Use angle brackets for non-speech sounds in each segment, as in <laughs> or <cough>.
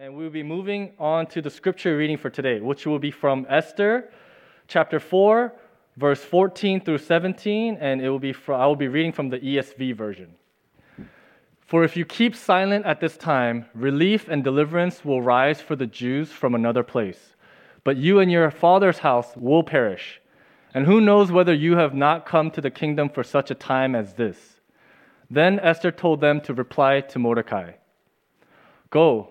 And we'll be moving on to the scripture reading for today, which will be from Esther chapter 4, verse 14 through 17, and it will be from, I will be reading from the ESV version. For if you keep silent at this time, relief and deliverance will rise for the Jews from another place. But you and your father's house will perish. And who knows whether you have not come to the kingdom for such a time as this? Then Esther told them to reply to Mordecai Go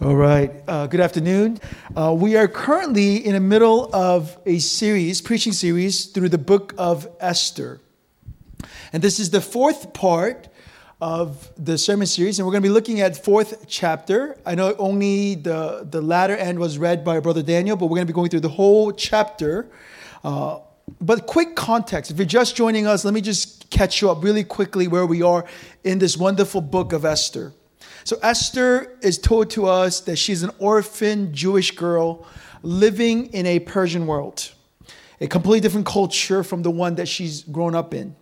All right. Uh, good afternoon. Uh, we are currently in the middle of a series, preaching series, through the book of Esther. And this is the fourth part of the sermon series, and we're going to be looking at fourth chapter. I know only the, the latter end was read by Brother Daniel, but we're going to be going through the whole chapter. Uh, but quick context if you're just joining us, let me just catch you up really quickly where we are in this wonderful book of Esther. So Esther is told to us that she's an orphan Jewish girl living in a Persian world, a completely different culture from the one that she's grown up in.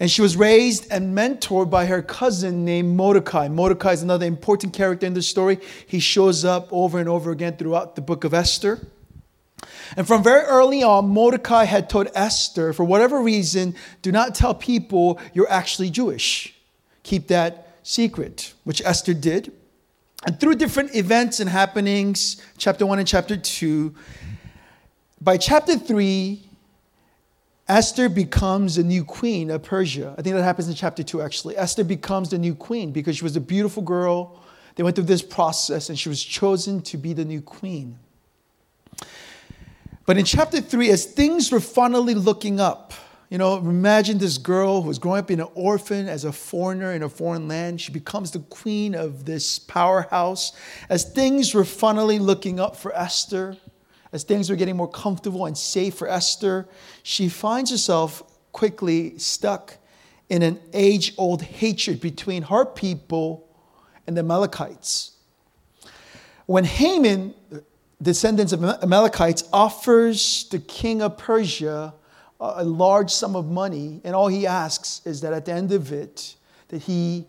And she was raised and mentored by her cousin named Mordecai. Mordecai is another important character in the story. He shows up over and over again throughout the book of Esther. And from very early on, Mordecai had told Esther, for whatever reason, do not tell people you're actually Jewish. Keep that secret, which Esther did. And through different events and happenings, chapter 1 and chapter 2, by chapter 3, Esther becomes a new queen of Persia. I think that happens in chapter 2, actually. Esther becomes the new queen because she was a beautiful girl. They went through this process and she was chosen to be the new queen. But in chapter 3, as things were finally looking up, you know, imagine this girl who was growing up in an orphan as a foreigner in a foreign land. She becomes the queen of this powerhouse. As things were finally looking up for Esther, as things were getting more comfortable and safe for Esther, she finds herself quickly stuck in an age old hatred between her people and the Amalekites. When Haman, descendants of Amalekites, offers the king of Persia a large sum of money, and all he asks is that at the end of it, that he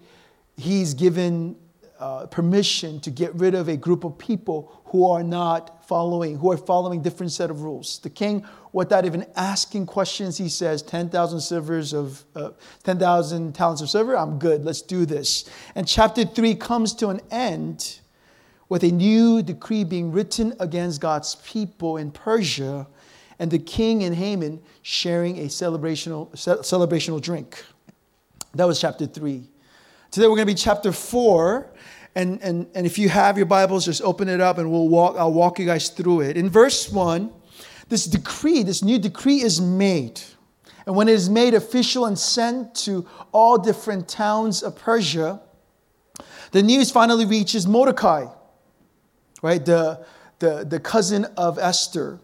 he's given uh, permission to get rid of a group of people who are not following, who are following different set of rules. The king, without even asking questions, he says, 10,000 silvers of, uh, 10,000 talents of silver, I'm good, let's do this. And chapter 3 comes to an end with a new decree being written against God's people in Persia and the king and Haman sharing a celebrational, celebrational drink. That was chapter 3. Today we're going to be chapter 4. And, and, and if you have your Bibles, just open it up and we'll walk, I'll walk you guys through it. In verse 1, this decree, this new decree is made. And when it is made official and sent to all different towns of Persia, the news finally reaches Mordecai, right? The, the, the cousin of Esther.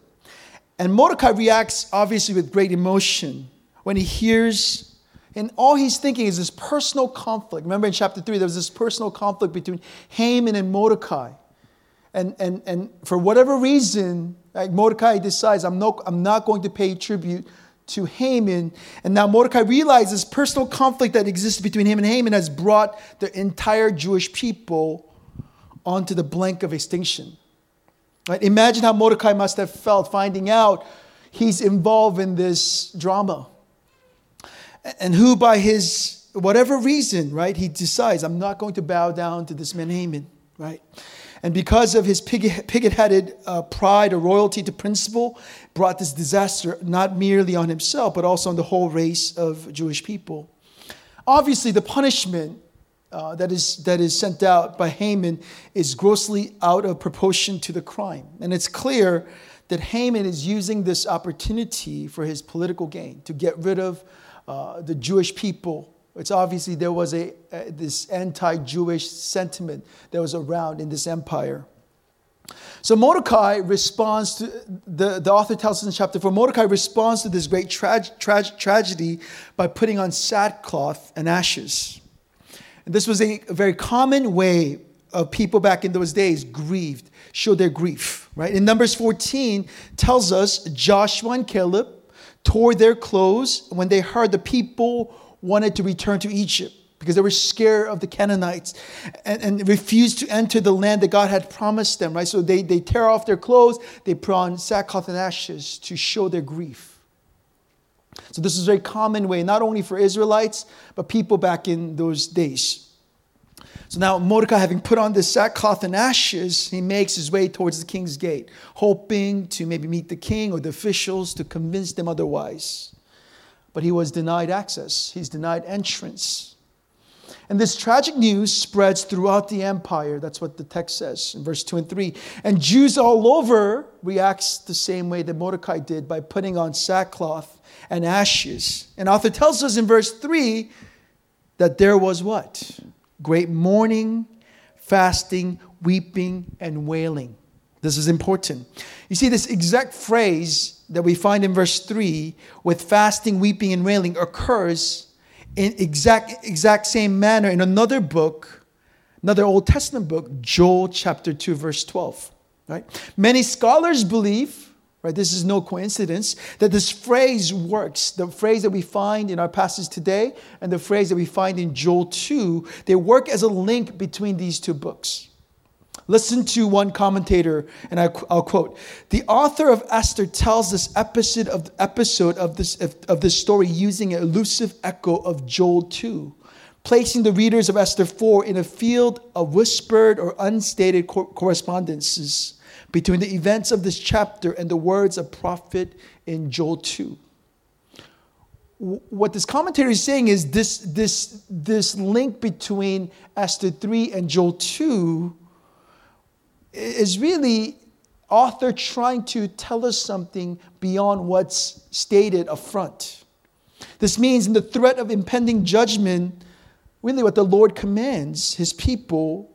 And Mordecai reacts obviously with great emotion when he hears, and all he's thinking is this personal conflict. Remember in chapter 3, there was this personal conflict between Haman and Mordecai. And, and, and for whatever reason, like Mordecai decides, I'm not, I'm not going to pay tribute to Haman. And now Mordecai realizes personal conflict that exists between him and Haman has brought the entire Jewish people onto the brink of extinction. Right? Imagine how Mordecai must have felt finding out he's involved in this drama. And who, by his whatever reason, right, he decides, I'm not going to bow down to this man Haman, right? And because of his pig headed uh, pride or royalty to principle, brought this disaster not merely on himself, but also on the whole race of Jewish people. Obviously, the punishment uh, that, is, that is sent out by Haman is grossly out of proportion to the crime. And it's clear that Haman is using this opportunity for his political gain to get rid of uh, the Jewish people. It's obviously there was a, a this anti-Jewish sentiment that was around in this empire. So Mordecai responds to, the, the author tells us in chapter 4, Mordecai responds to this great tra- tra- tragedy by putting on sackcloth and ashes. This was a, very common way of people back in those days grieved, show their grief, right? In Numbers 14 tells us Joshua and Caleb tore their clothes when they heard the people wanted to return to Egypt because they were scared of the Canaanites and, and, refused to enter the land that God had promised them, right? So they, they tear off their clothes, they put on sackcloth and ashes to show their grief. So this is a very common way, not only for Israelites, but people back in those days. So now Mordecai, having put on this sackcloth and ashes, he makes his way towards the king's gate, hoping to maybe meet the king or the officials to convince them otherwise. But he was denied access, he's denied entrance. And this tragic news spreads throughout the empire. That's what the text says in verse 2 and 3. And Jews all over reacts the same way that Mordecai did by putting on sackcloth and ashes. And author tells us in verse 3 that there was what? Great mourning, fasting, weeping, and wailing. This is important. You see, this exact phrase that we find in verse 3 with fasting, weeping, and wailing occurs in exact, exact same manner in another book, another Old Testament book, Joel chapter 2, verse 12. Right? Many scholars believe, right, this is no coincidence, that this phrase works. The phrase that we find in our passage today and the phrase that we find in Joel 2, they work as a link between these two books. Listen to one commentator, and I, will quote The author of Esther tells this episode of, episode of, this, of, of this story using an elusive echo of Joel 2, placing the readers of Esther 4 in a field of whispered or unstated correspondences between the events of this chapter and the words of prophet in Joel 2 what this commentary is saying is this, this, this link between Esther 3 and Joel 2 is really author trying to tell us something beyond what's stated up front. This means in the threat of impending judgment, really what the Lord commands his people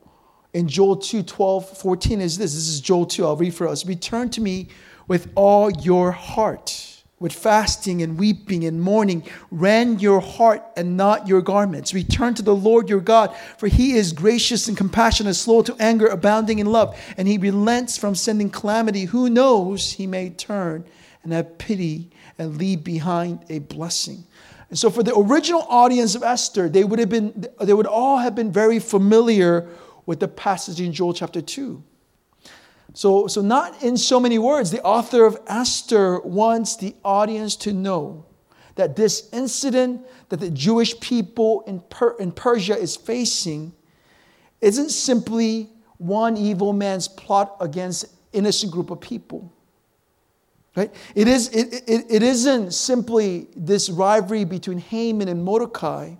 in Joel 2 12, 14 is this. This is Joel 2. I'll read for us. Return to me with all your heart with fasting and weeping and mourning, rend your heart and not your garments. Return to the Lord your God, for he is gracious and compassionate, slow to anger, abounding in love, and he relents from sending calamity. Who knows he may turn and have pity and leave behind a blessing. And so for the original audience of Esther, they would have been they would all have been very familiar with the passage in Joel chapter 2. So, so, not in so many words, the author of Esther wants the audience to know that this incident that the Jewish people in, per- in Persia is facing isn't simply one evil man's plot against innocent group of people. Right? It, is, it, it, it isn't simply this rivalry between Haman and Mordecai.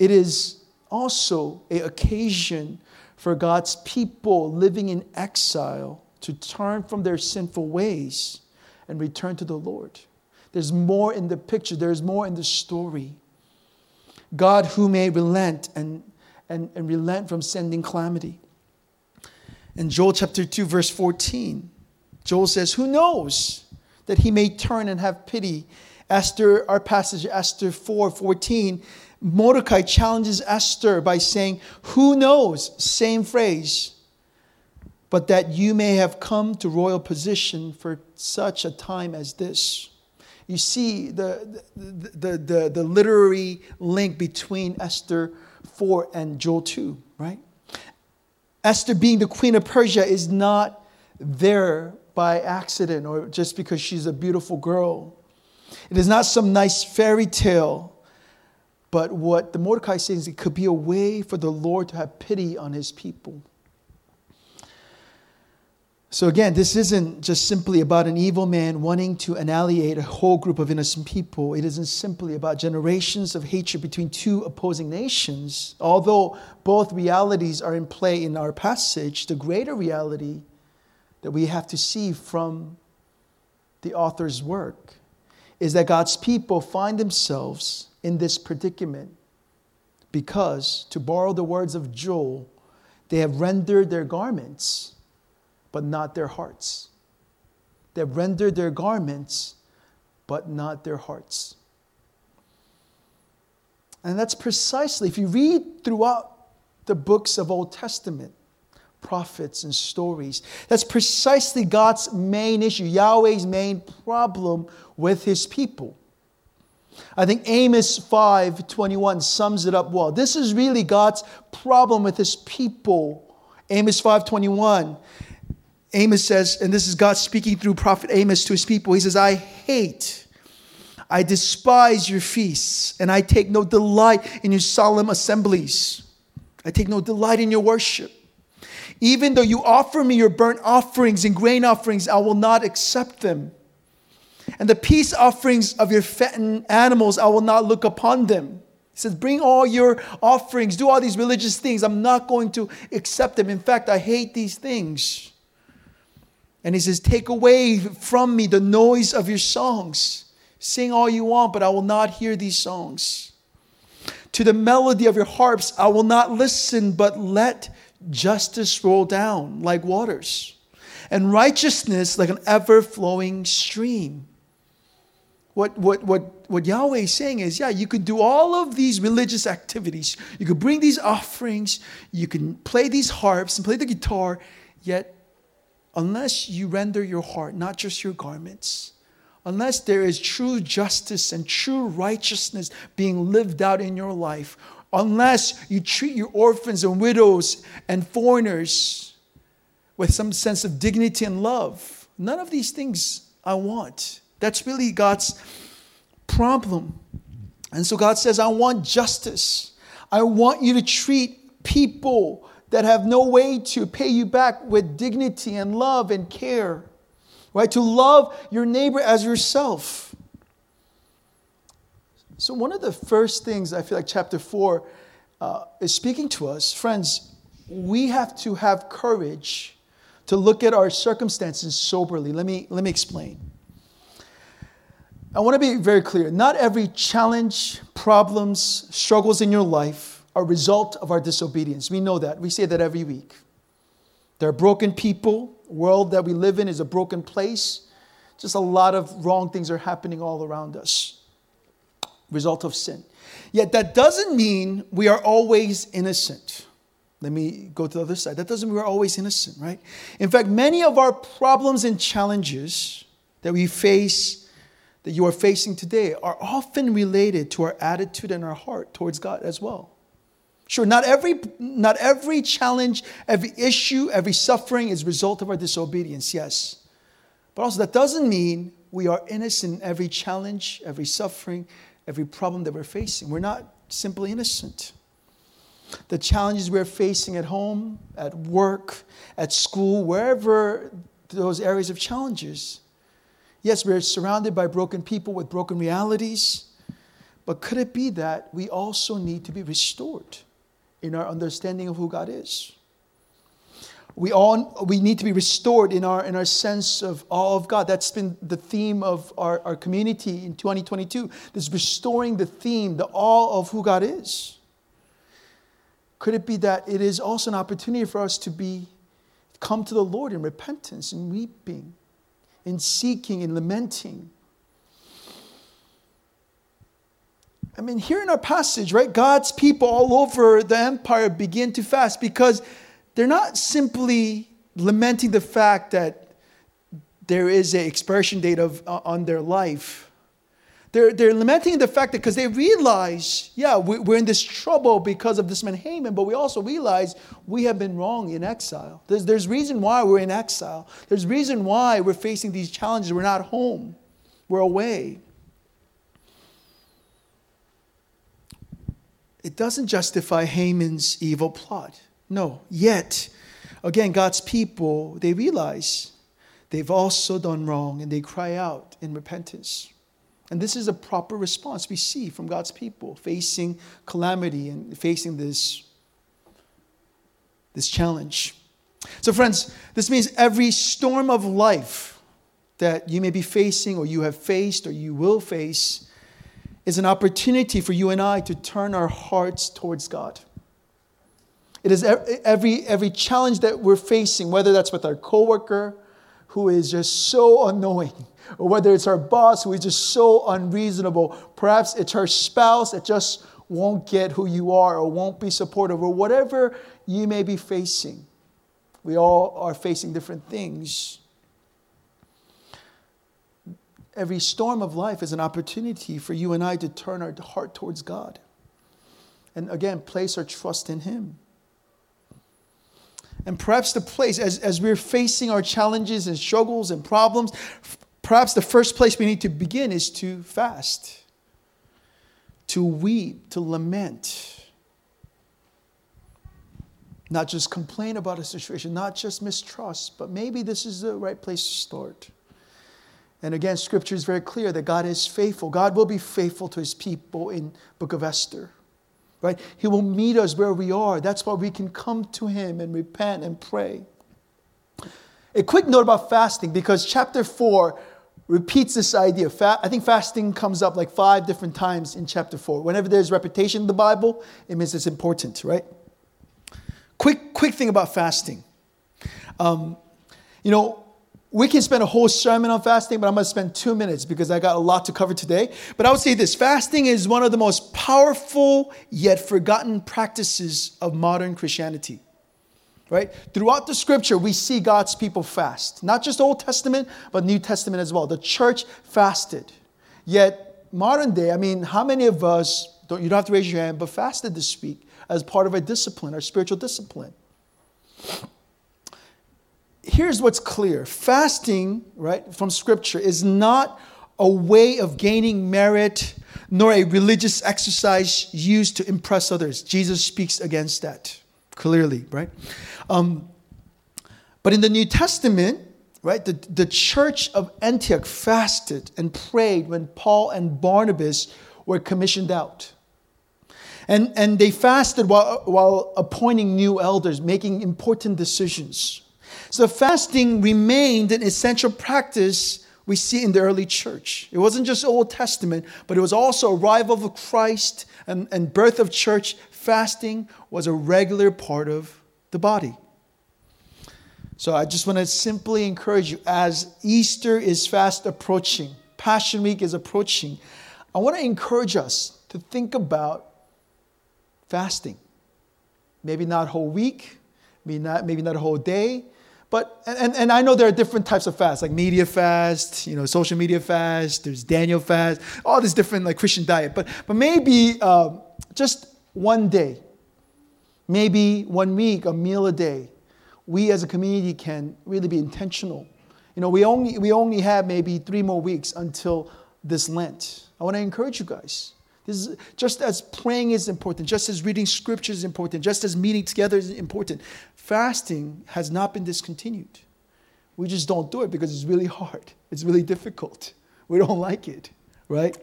It is also an occasion for God's people living in exile to turn from their sinful ways and return to the Lord. There's more in the picture, there's more in the story. God who may relent and, and, and relent from sending calamity. In Joel chapter 2, verse 14, Joel says, Who knows that he may turn and have pity? Esther, our passage, Esther 4 14, Mordecai challenges Esther by saying, Who knows? Same phrase. But that you may have come to royal position for such a time as this. You see the, the, the, the, the literary link between Esther 4 and Joel 2, right? Esther, being the queen of Persia, is not there by accident or just because she's a beautiful girl. It is not some nice fairy tale but what the Mordecai says is it could be a way for the Lord to have pity on his people. So again, this isn't just simply about an evil man wanting to annihilate a whole group of innocent people. It isn't simply about generations of hatred between two opposing nations. Although both realities are in play in our passage, the greater reality that we have to see from the author's work is that God's people find themselves in this predicament because, to borrow the words of Joel, they have rendered their garments but not their hearts. They have rendered their garments, but not their hearts. And that's precisely, if you read throughout the books of Old Testament, prophets and stories, that's precisely God's main issue, Yahweh's main problem with his people. I think Amos 5:21 sums it up well. This is really God's problem with his people. Amos 5:21. Amos says, and this is God speaking through prophet Amos to his people. He says, "I hate I despise your feasts, and I take no delight in your solemn assemblies. I take no delight in your worship. Even though you offer me your burnt offerings and grain offerings, I will not accept them. And the peace offerings of your fattened animals, I will not look upon them. He says, Bring all your offerings, do all these religious things. I'm not going to accept them. In fact, I hate these things. And he says, Take away from me the noise of your songs. Sing all you want, but I will not hear these songs. To the melody of your harps, I will not listen, but let justice roll down like waters, and righteousness like an ever flowing stream. What, what, what, what Yahweh is saying is, yeah, you could do all of these religious activities. You could bring these offerings, you can play these harps and play the guitar, yet, unless you render your heart, not just your garments, unless there is true justice and true righteousness being lived out in your life, unless you treat your orphans and widows and foreigners with some sense of dignity and love, none of these things I want. That's really God's problem. And so God says, I want justice. I want you to treat people that have no way to pay you back with dignity and love and care right? To love your neighbor as yourself. So, one of the first things I feel like chapter four uh, is speaking to us, friends, we have to have courage to look at our circumstances soberly. Let me, let me explain. I want to be very clear. Not every challenge, problems, struggles in your life are a result of our disobedience. We know that. We say that every week. There are broken people. world that we live in is a broken place. Just a lot of wrong things are happening all around us. Result of sin. Yet that doesn't mean we are always innocent. Let me go to the other side. That doesn't mean we're always innocent, right? In fact, many of our problems and challenges that we face, that you are facing today, are often related to our attitude and our heart towards God as well. Sure, not every, not every challenge, every issue, every suffering is a result of our disobedience, yes. But also, that doesn't mean we are innocent in every challenge, every suffering, every problem that we're facing. We're not simply innocent. The challenges we're facing at home, at work, at school, wherever those areas of challenges. Yes, we're surrounded by broken people with broken realities, but could it be that we also need to be restored? in our understanding of who God is. We all we need to be restored in our in our sense of awe of God. That's been the theme of our, our community in 2022. This restoring the theme, the awe of who God is. Could it be that it is also an opportunity for us to be come to the Lord in repentance and weeping, in seeking and lamenting, I mean, here in our passage, right, God's people all over the empire begin to fast because they're not simply lamenting the fact that there is an expiration date of, uh, on their life. They're, they're lamenting the fact that because they realize, yeah, we, we're in this trouble because of this man Haman, but we also realize we have been wrong in exile. There's, there's reason why we're in exile. There's reason why we're facing these challenges. We're not home. We're away. it doesn't justify Haman's evil plot. No, yet, again, God's people, they realize they've also done wrong and they cry out in repentance. And this is a proper response we see from God's people facing calamity and facing this, this challenge. So, friends, this means every storm of life that you may be facing, or you have faced, or you will face, is an opportunity for you and I to turn our hearts towards God. It is every, every challenge that we're facing, whether that's with our coworker who is just so <laughs> annoying, or whether it's our boss who is just so unreasonable. Perhaps it's our spouse that just won't get who you are or won't be supportive, or whatever you may be facing. We all are facing different things. Every storm of life is an opportunity for you and I to turn our heart towards God. And again, place our trust in Him. And perhaps the place, as, as we're facing our challenges and struggles and problems, perhaps the first place we need to begin is to fast, to weep, to lament. Not just complain about a situation, not just mistrust, but maybe this is the right place to start. And again, scripture is very clear that God is faithful. God will be faithful to his people in book of Esther. Right? He will meet us where we are. That's why we can come to him and repent and pray. A quick note about fasting because chapter 4 repeats this idea. I think fasting comes up like five different times in chapter 4. Whenever there's repetition in the Bible, it means it's important, right? Quick, quick thing about fasting. Um, you know, we can spend a whole sermon on fasting, but I'm going to spend two minutes because I got a lot to cover today. But I would say this fasting is one of the most powerful yet forgotten practices of modern Christianity. Right? Throughout the scripture, we see God's people fast. Not just Old Testament, but New Testament as well. The church fasted. Yet, modern day, I mean, how many of us, don't, you don't have to raise your hand, but fasted this week as part of our discipline, our spiritual discipline? here's what's clear fasting, right, from scripture is not a way of gaining merit nor a religious exercise used to impress others. Jesus speaks against that clearly, right? Um, but in the New Testament, right, the, the church of Antioch fasted and prayed when Paul and Barnabas were commissioned out. And, and they fasted while, while appointing new elders, making important decisions. So fasting remained an essential practice we see in the early church. It wasn't just Old Testament, but it was also arrival of Christ and, and birth of church. Fasting was a regular part of the body. So I just want to simply encourage you as Easter is fast approaching, Passion Week is approaching, I want to encourage us to think about fasting. Maybe not a whole week, maybe not, maybe not a whole day, but, and, and I know there are different types of fasts, like media fast, you know, social media fast, there's Daniel fast, all this different like Christian diet. But, but maybe um, just one day, maybe one week, a meal a day, we as a community can really be intentional. You know, we only, we only have maybe three more weeks until this Lent. I want to encourage you guys. This is just as praying is important, just as reading scripture is important, just as meeting together is important fasting has not been discontinued. We just don't do it because it's really hard. It's really difficult. We don't <laughs> like it, right?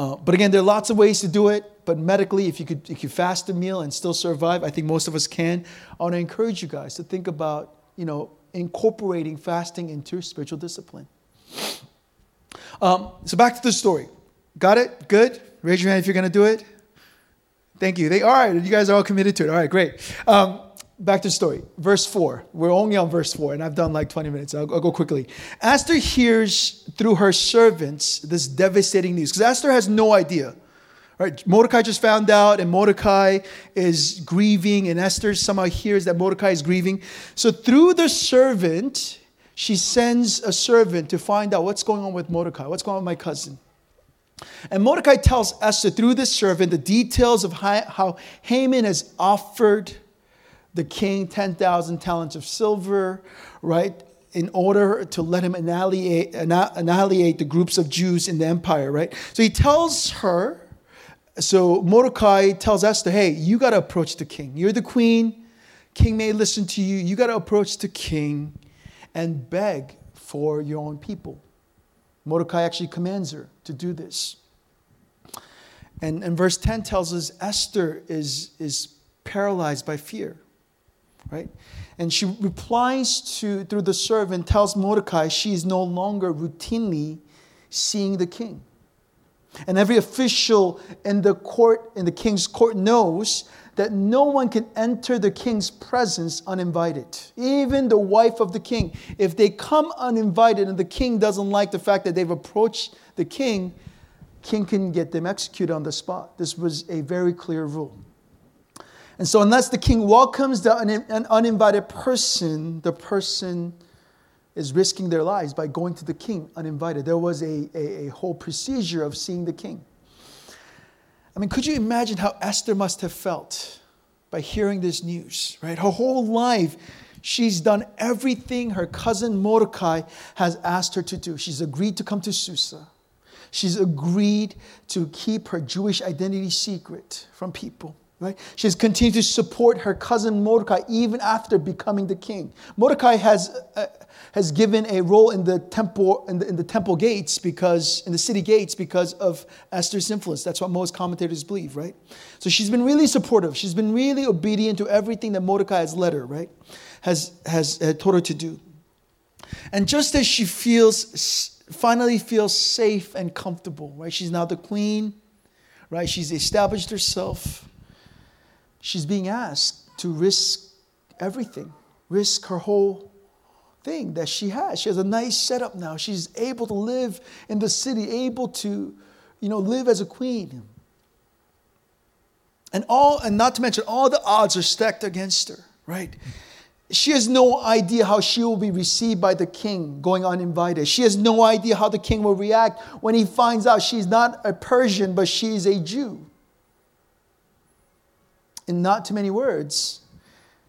Uh, but again, there are lots of ways to do it. But medically, if you could, if you fast a meal and still survive, I think most of us can. I want to encourage you guys to think about, you know, incorporating fasting into spiritual discipline. Um, so back to the story. Got it? Good. Raise your hand if you're going to do it. Thank you. They all right. You guys are all committed to it. All right, great. Um, back to the story. Verse 4. We're only on verse 4, and I've done like 20 minutes. I'll, I'll go quickly. Esther hears through her servants this devastating news because Esther has no idea. Right? Mordecai just found out, and Mordecai is grieving, and Esther somehow hears that Mordecai is grieving. So, through the servant, she sends a servant to find out what's going on with Mordecai, what's going on with my cousin. And Mordecai tells Esther through this servant the details of how Haman has offered the king 10,000 talents of silver, right? In order to let him annihilate, annihilate the groups of Jews in the empire, right? So he tells her, so Mordecai tells Esther, hey, you got to approach the king. You're the queen. King may listen to you. You got to approach the king and beg for your own people. Mordecai actually commands her to do this. And, and verse 10 tells us Esther is, is paralyzed by fear right? And she replies to through the servant, tells Mordecai she is no longer routinely seeing the king. And every official in the court, in the king's court, knows that no one can enter the king's presence uninvited. Even the wife of the king. If they come uninvited and the king doesn't like the fact that they've approached the king, king can get them executed on the spot. This was a very clear rule. And so, unless the king welcomes the an uninvited person, the person is risking their lives by going to the king uninvited. There was a, a, a whole procedure of seeing the king. I mean, could you imagine how Esther must have felt by hearing this news, right? Her whole life, she's done everything her cousin Mordecai has asked her to do. She's agreed to come to Susa. She's agreed to keep her Jewish identity secret from people. Right? She has continued to support her cousin Mordecai even after becoming the king. Mordecai has, uh, has given a role in the temple in the, in the temple gates because in the city gates because of Esther's influence. That's what most commentators believe, right? So she's been really supportive. She's been really obedient to everything that Mordecai has led her, right? Has has uh, told her to do. And just as she feels finally feels safe and comfortable, right? She's now the queen, right? She's established herself she's being asked to risk everything, risk her whole thing that she has. She has a nice setup now. She's able to live in the city, able to, you know, live as a queen. And all, and not to mention, all the odds are stacked against her, right? She has no idea how she will be received by the king going uninvited. She has no idea how the king will react when he finds out she's not a Persian, but she's a Jew in not too many words,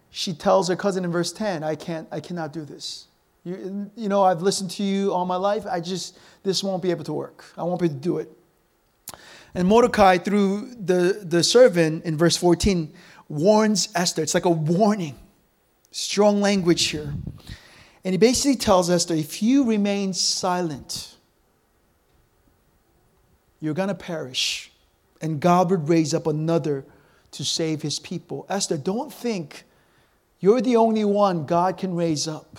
she tells her cousin in verse 10, I can't, I cannot do this. You, you know, I've listened to you all my life. I just, this won't be able to work. I won't be able to do it. And Mordecai, through the, the servant in verse 14, warns Esther. It's like a warning. Strong language here. And he basically tells Esther if you remain silent, you're going to perish. And God would raise up another to save his people. Esther, don't think you're the only one God can raise up.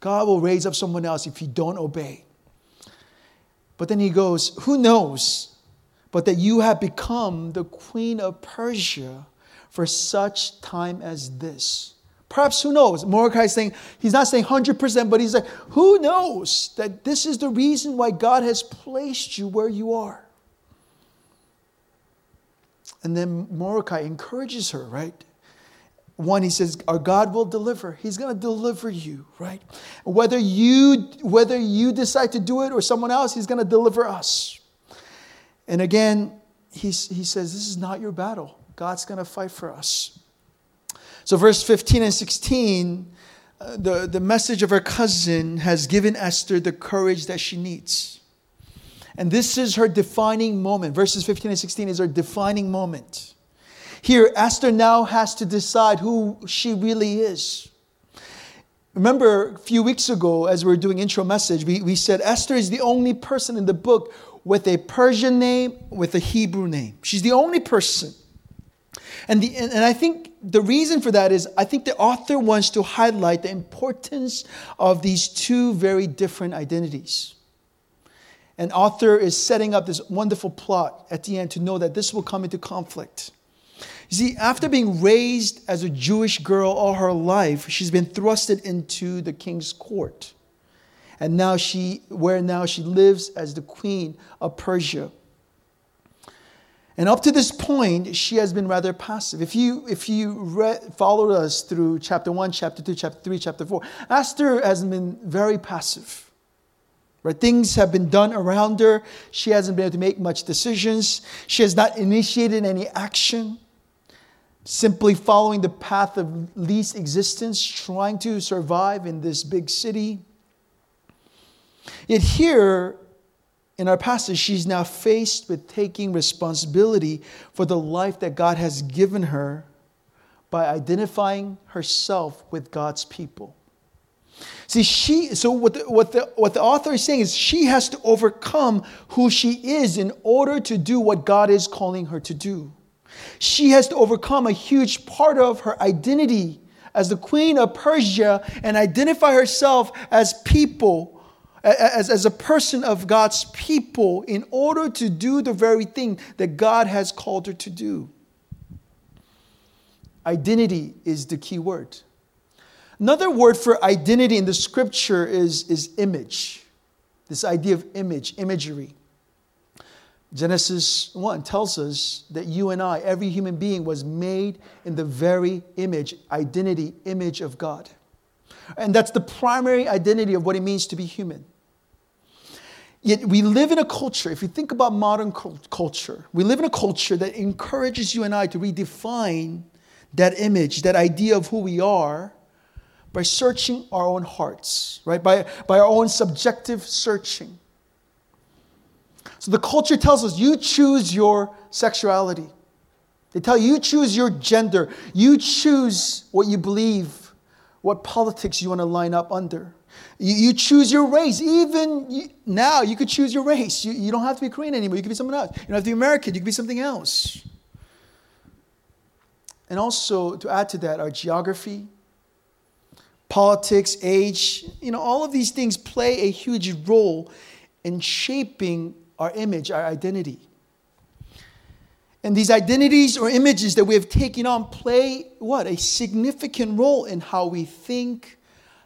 God will raise up someone else if you don't obey. But then he goes, Who knows? But that you have become the queen of Persia for such time as this. Perhaps who knows? Mordecai is saying, he's not saying 100%, but he's like, who knows that this is the reason why God has placed you where you are? And then Mordecai encourages her, right? One, he says, Our God will deliver. He's going to deliver you, right? Whether you, whether you decide to do it or someone else, He's going to deliver us. And again, he, he says, This is not your battle. God's going to fight for us. So, verse 15 and 16, uh, the, the message of her cousin has given Esther the courage that she needs. And this is her defining moment. Verses 15 and 16 is her defining moment. Here, Esther now has to decide who she really is. Remember, a few weeks ago, as we were doing intro message, we, we said Esther is the only person in the book with a Persian name, with a Hebrew name. She's the only person. And, the, and I think the reason for that is I think the author wants to highlight the importance of these two very different identities an author is setting up this wonderful plot at the end to know that this will come into conflict. You see, after being raised as a Jewish girl all her life, she's been thrusted into the king's court. And now she, where now she lives as the queen of Persia. And up to this point, she has been rather passive. If you, if you read, followed us through chapter 1, chapter 2, chapter 3, chapter 4, Esther has been very passive. Things have been done around her. She hasn't been able to make much decisions. She has not initiated any action. Simply following the path of least existence, trying to survive in this big city. Yet here in our passage, she's now faced with taking responsibility for the life that God has given her by identifying herself with God's people. See, she, so what the, what, the, what the author is saying is she has to overcome who she is in order to do what God is calling her to do. She has to overcome a huge part of her identity as the queen of Persia and identify herself as people, as, as a person of God's people, in order to do the very thing that God has called her to do. Identity is the key word. Another word for identity in the scripture is, is image. This idea of image, imagery. Genesis 1 tells us that you and I, every human being, was made in the very image, identity, image of God. And that's the primary identity of what it means to be human. Yet we live in a culture, if you think about modern culture, we live in a culture that encourages you and I to redefine that image, that idea of who we are, by searching our own hearts, right? By, by our own subjective searching. So the culture tells us you choose your sexuality. They tell you you choose your gender. You choose what you believe, what politics you want to line up under. You, you choose your race. Even you, now, you could choose your race. You, you don't have to be Korean anymore. You could be someone else. You don't have to be American. You could be something else. And also, to add to that, our geography, politics, age, you know, all of these things play a huge role in shaping our image, our identity. And these identities or images that we have taken on play what? A significant role in how we think,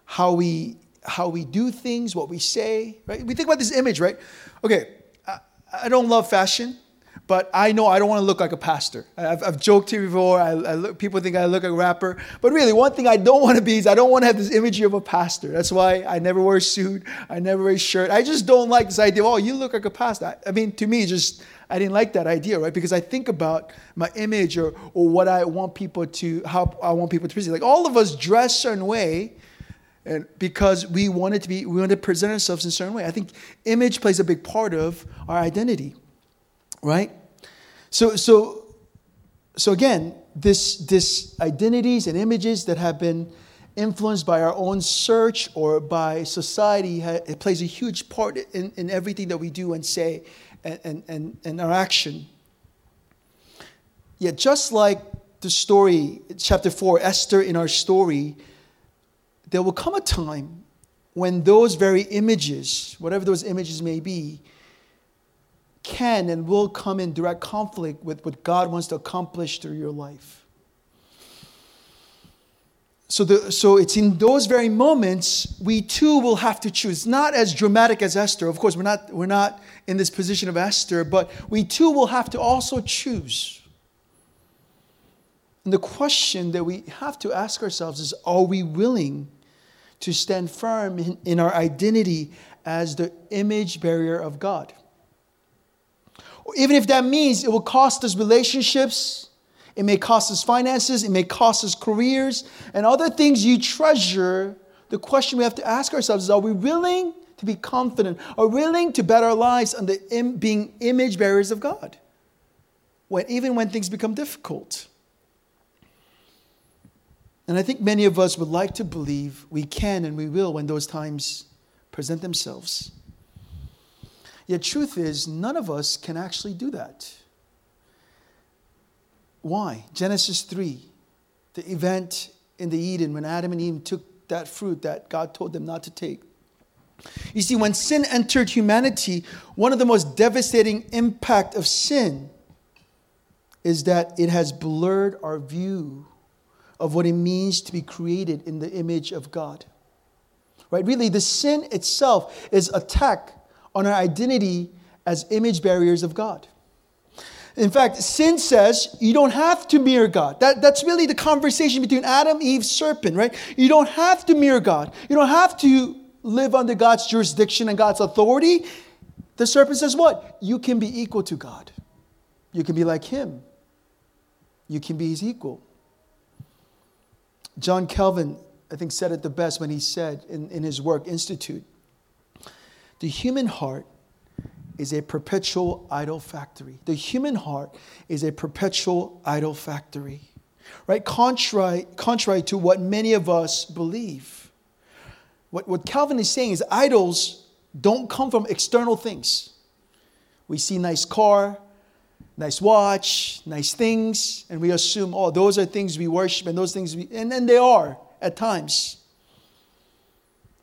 how we how we do things, what we say, right? We think about this image, right? Okay, I, I don't love fashion but I know I don't want to look like a pastor. I've, I've joked here before. I, I look, people think I look like a rapper. But really, one thing I don't want to be is I don't want to have this imagery of a pastor. That's why I never wear a suit. I never wear a shirt. I just don't like this idea of, oh, you look like a pastor. I, I mean, to me, just, I didn't like that idea, right? Because I think about my image or, or what I want people to, how I want people to perceive. Like all of us dress a certain way and because we wanted to be, we wanted to present ourselves in a certain way. I think image plays a big part of our identity, right? So, so, so again, this, this identities and images that have been influenced by our own search or by society, it plays a huge part in, in everything that we do and say and, and, and, our action. Yet, just like the story, chapter 4, Esther in our story, there will come a time when those very images, whatever those images may be, can and will come in direct conflict with what God wants to accomplish through your life. So, the, so it's in those very moments we too will have to choose. Not as dramatic as Esther. Of course, we're not, we're not in this position of Esther, but we too will have to also choose. And the question that we have to ask ourselves is are we willing to stand firm in, in our identity as the image bearer of God? Even if that means it will cost us relationships, it may cost us finances, it may cost us careers, and other things you treasure, the question we have to ask ourselves is are we willing to be confident, are willing to bet our lives on the Im- being image bearers of God? When, even when things become difficult. And I think many of us would like to believe we can and we will when those times present themselves. Yet, truth is, none of us can actually do that. Why? Genesis 3, the event in the Eden when Adam and Eve took that fruit that God told them not to take. You see, when sin entered humanity, one of the most devastating impact of sin is that it has blurred our view of what it means to be created in the image of God. Right? Really, the sin itself is attack on our identity as image bearers of God. In fact, sin says you don't have to mirror God. That, that's really the conversation between Adam, Eve, serpent, right? You don't have to mirror God. You don't have to live under God's jurisdiction and God's authority. The serpent says what? You can be equal to God. You can be like Him. You can be His equal. John Calvin, I think, said it the best when he said in, in his work, Institute the human heart is a perpetual idol factory. The human heart is a perpetual idol factory, right? Contrary, contrary to what many of us believe. What, what Calvin is saying is idols don't come from external things. We see nice car, nice watch, nice things, and we assume, oh, those are things we worship and those things we, and then they are at times.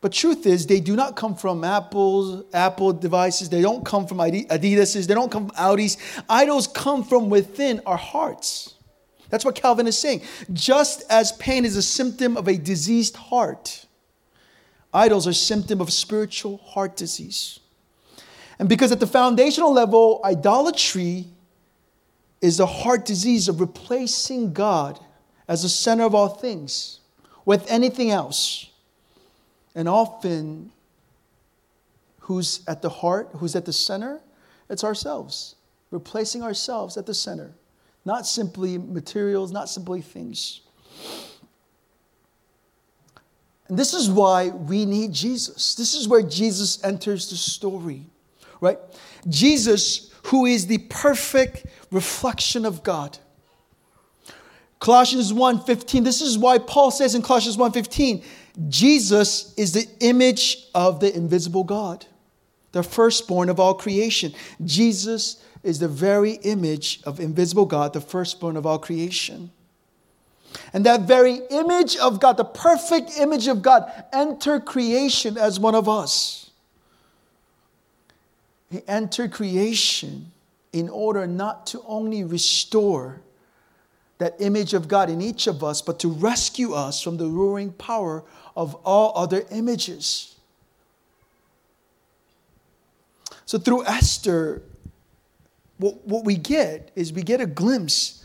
But truth is, they do not come from Apple's, Apple devices. They don't come from Adidas's. They don't come from Audis. Idols come from within our hearts. That's what Calvin is saying. Just as pain is a symptom of a diseased heart, idols are a symptom of spiritual heart disease. And because at the foundational level, idolatry is the heart disease of replacing God as the center of all things with anything else. And often, who's at the heart, who's at the center? It's ourselves. Replacing ourselves at the center. Not simply materials, not simply things. And this is why we need Jesus. This is where Jesus enters the story, right? Jesus, who is the perfect reflection of God. Colossians 1:15 this is why Paul says in Colossians 1:15 Jesus is the image of the invisible God the firstborn of all creation. Jesus is the very image of invisible God the firstborn of all creation. And that very image of God the perfect image of God entered creation as one of us. He entered creation in order not to only restore that image of God in each of us, but to rescue us from the ruling power of all other images. So through Esther, what, what we get is we get a glimpse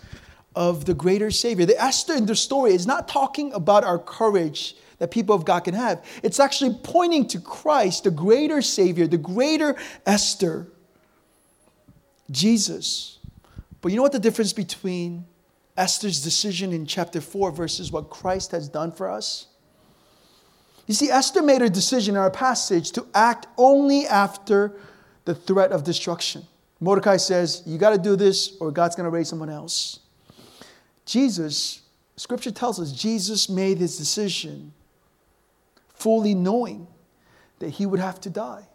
of the greater Savior. The Esther in the story is not talking about our courage that people of God can have. It's actually pointing to Christ, the greater Savior, the greater Esther, Jesus. But you know what the difference between Esther's decision in chapter 4 versus what Christ has done for us? You see, Esther made a decision in our passage to act only after the threat of destruction. Mordecai says, You got to do this or God's going to raise someone else. Jesus, scripture tells us, Jesus made his decision fully knowing that he would have to die.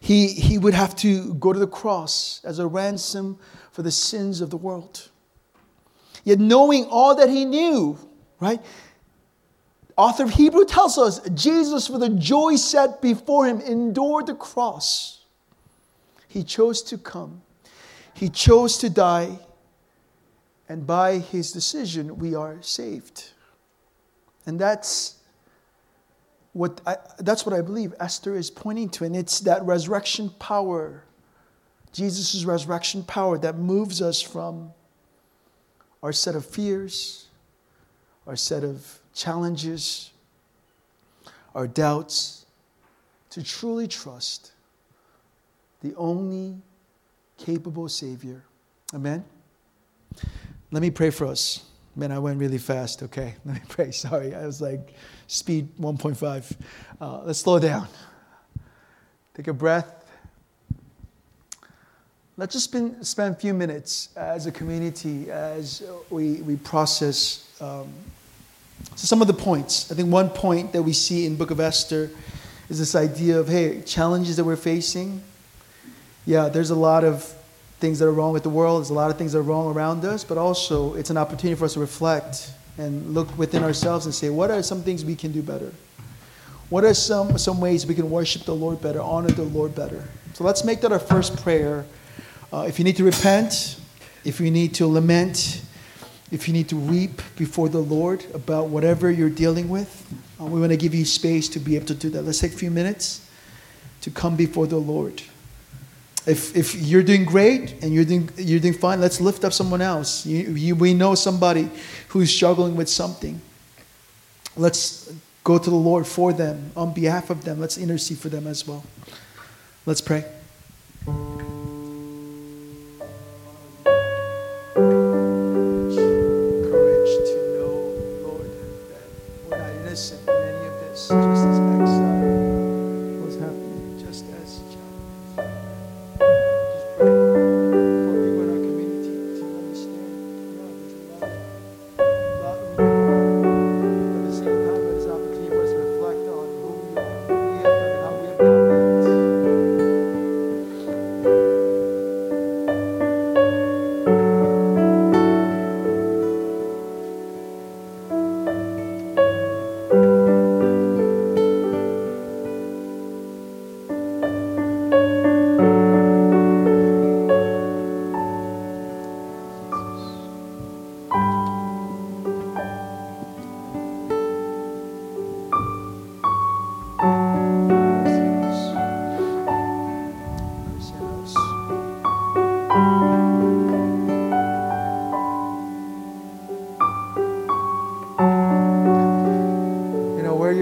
He, he would have to go to the cross as a ransom for the sins of the world. Yet, knowing all that he knew, right? Author of Hebrew tells us Jesus, for the joy set before him, endured the cross. He chose to come, he chose to die, and by his decision, we are saved. And that's what I, that's what I believe Esther is pointing to, and it's that resurrection power, Jesus' resurrection power, that moves us from our set of fears, our set of challenges, our doubts, to truly trust the only capable Savior. Amen? Let me pray for us. Man, I went really fast. Okay, <laughs> let me pray. Sorry, I was like speed 1.5. Uh, let's slow down. Take a breath. Let's just spend, spend a few minutes as a community as we, we process um, some of the points. I think one point that we see in Book of Esther is this idea of, hey, challenges that we're facing. Yeah, there's a lot of things that are wrong with the world. There's a lot of things that are wrong around us, but also it's an opportunity for us to reflect and look within ourselves and say, what are some things we can do better? What are some, some ways we can worship the Lord better, honor the Lord better? So let's make that our first prayer uh, if you need to repent, if you need to lament, if you need to weep before the Lord about whatever you're dealing with, uh, we want to give you space to be able to do that. Let's take a few minutes to come before the Lord. If, if you're doing great and you're doing, you're doing fine, let's lift up someone else. You, you, we know somebody who's struggling with something. Let's go to the Lord for them, on behalf of them. Let's intercede for them as well. Let's pray.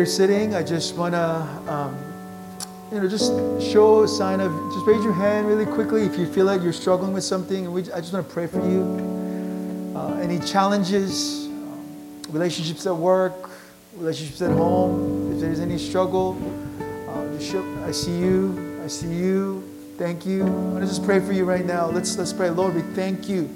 You're sitting, I just want to, um, you know, just show a sign of, just raise your hand really quickly if you feel like you're struggling with something. And we, I just want to pray for you. Uh, any challenges, um, relationships at work, relationships at home, if there's any struggle, uh, just show, I see you, I see you. Thank you. I'm going to just pray for you right now. Let's, let's pray. Lord, we thank you.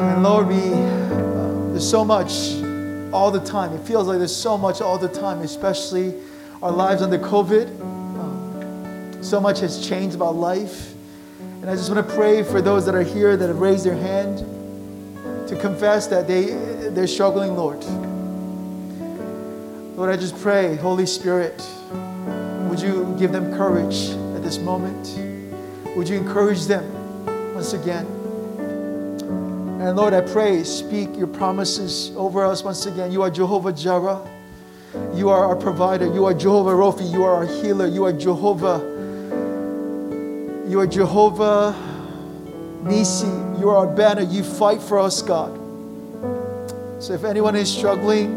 And Lord, we, uh, there's so much all the time. It feels like there's so much all the time, especially our lives under COVID. Um, so much has changed about life. And I just want to pray for those that are here that have raised their hand to confess that they, they're struggling, Lord. Lord, I just pray, Holy Spirit, would you give them courage at this moment? Would you encourage them once again? And Lord, I pray, speak your promises over us once again. You are Jehovah Jireh. You are our provider. You are Jehovah Rophi. You are our healer. You are Jehovah. You are Jehovah Nisi. You are our banner. You fight for us, God. So if anyone is struggling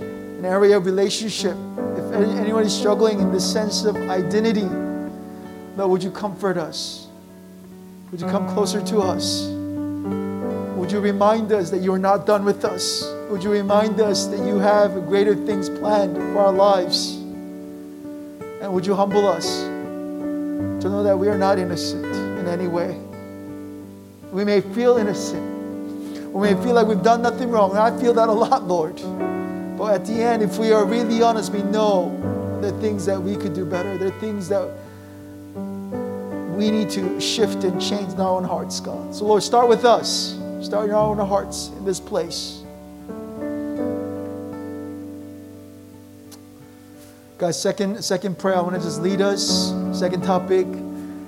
in an area of relationship, if anyone is struggling in the sense of identity, Lord, would you comfort us? Would you come closer to us? Would you remind us that you are not done with us? Would you remind us that you have greater things planned for our lives? And would you humble us to know that we are not innocent in any way? We may feel innocent. We may feel like we've done nothing wrong. And I feel that a lot, Lord. But at the end, if we are really honest, we know are things that we could do better. There are things that we need to shift and change in our own hearts, God. So, Lord, start with us. Start in our own hearts in this place. Guys, second, second prayer, I want to just lead us. Second topic,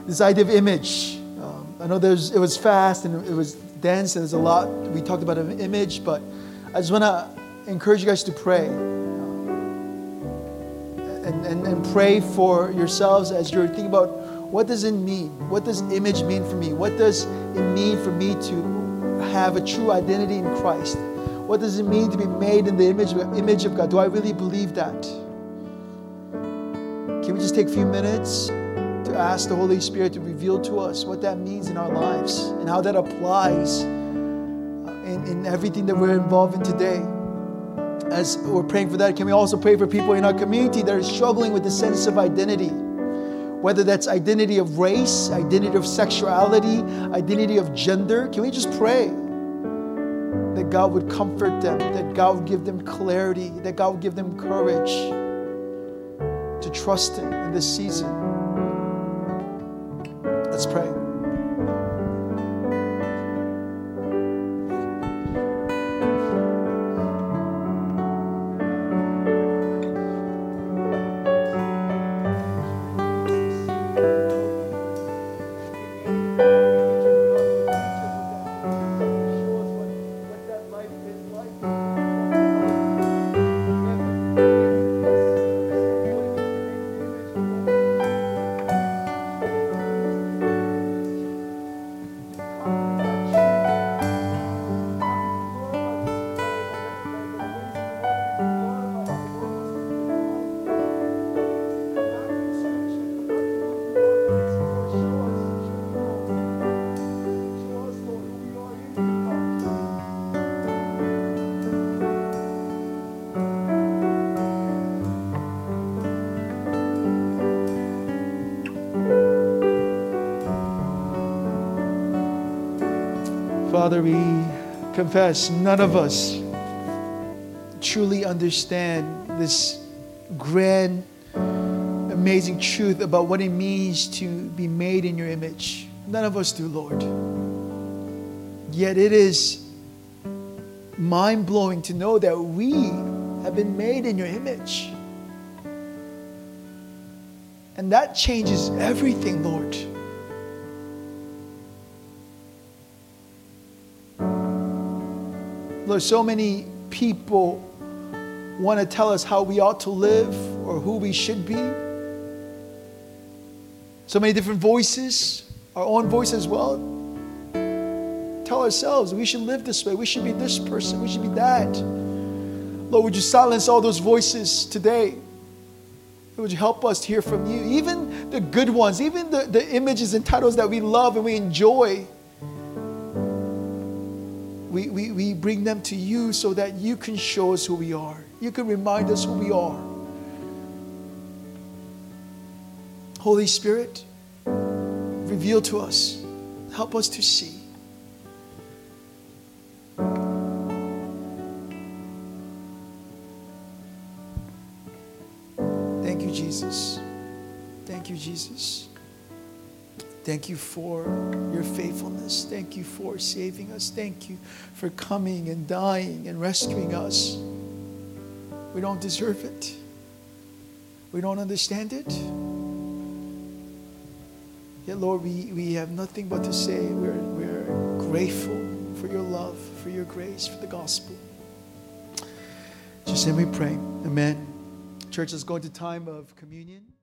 this idea of image. Um, I know there's, it was fast and it was dense, and there's a lot we talked about an image, but I just want to encourage you guys to pray. Um, and, and, and pray for yourselves as you're thinking about what does it mean? What does image mean for me? What does it mean for me to have a true identity in Christ? What does it mean to be made in the image of, image of God? Do I really believe that? Can we just take a few minutes to ask the Holy Spirit to reveal to us what that means in our lives and how that applies uh, in, in everything that we're involved in today? As we're praying for that, can we also pray for people in our community that are struggling with the sense of identity? whether that's identity of race, identity of sexuality, identity of gender. Can we just pray that God would comfort them, that God would give them clarity, that God would give them courage to trust Him in this season? Let's pray. Father, we confess none of us truly understand this grand, amazing truth about what it means to be made in your image. None of us do, Lord. Yet it is mind blowing to know that we have been made in your image. And that changes everything, Lord. So many people want to tell us how we ought to live or who we should be. So many different voices, our own voice as well. Tell ourselves we should live this way, we should be this person, we should be that. Lord, would you silence all those voices today? Would you help us to hear from you? Even the good ones, even the, the images and titles that we love and we enjoy, we, we, we bring them to you so that you can show us who we are. You can remind us who we are. Holy Spirit, reveal to us, help us to see. Thank you, Jesus. Thank you, Jesus. Thank you for your faithfulness. Thank you for saving us. Thank you for coming and dying and rescuing us. We don't deserve it, we don't understand it. Yet, Lord, we, we have nothing but to say we're, we're grateful for your love, for your grace, for the gospel. Just let me pray. Amen. Church, let's go into time of communion.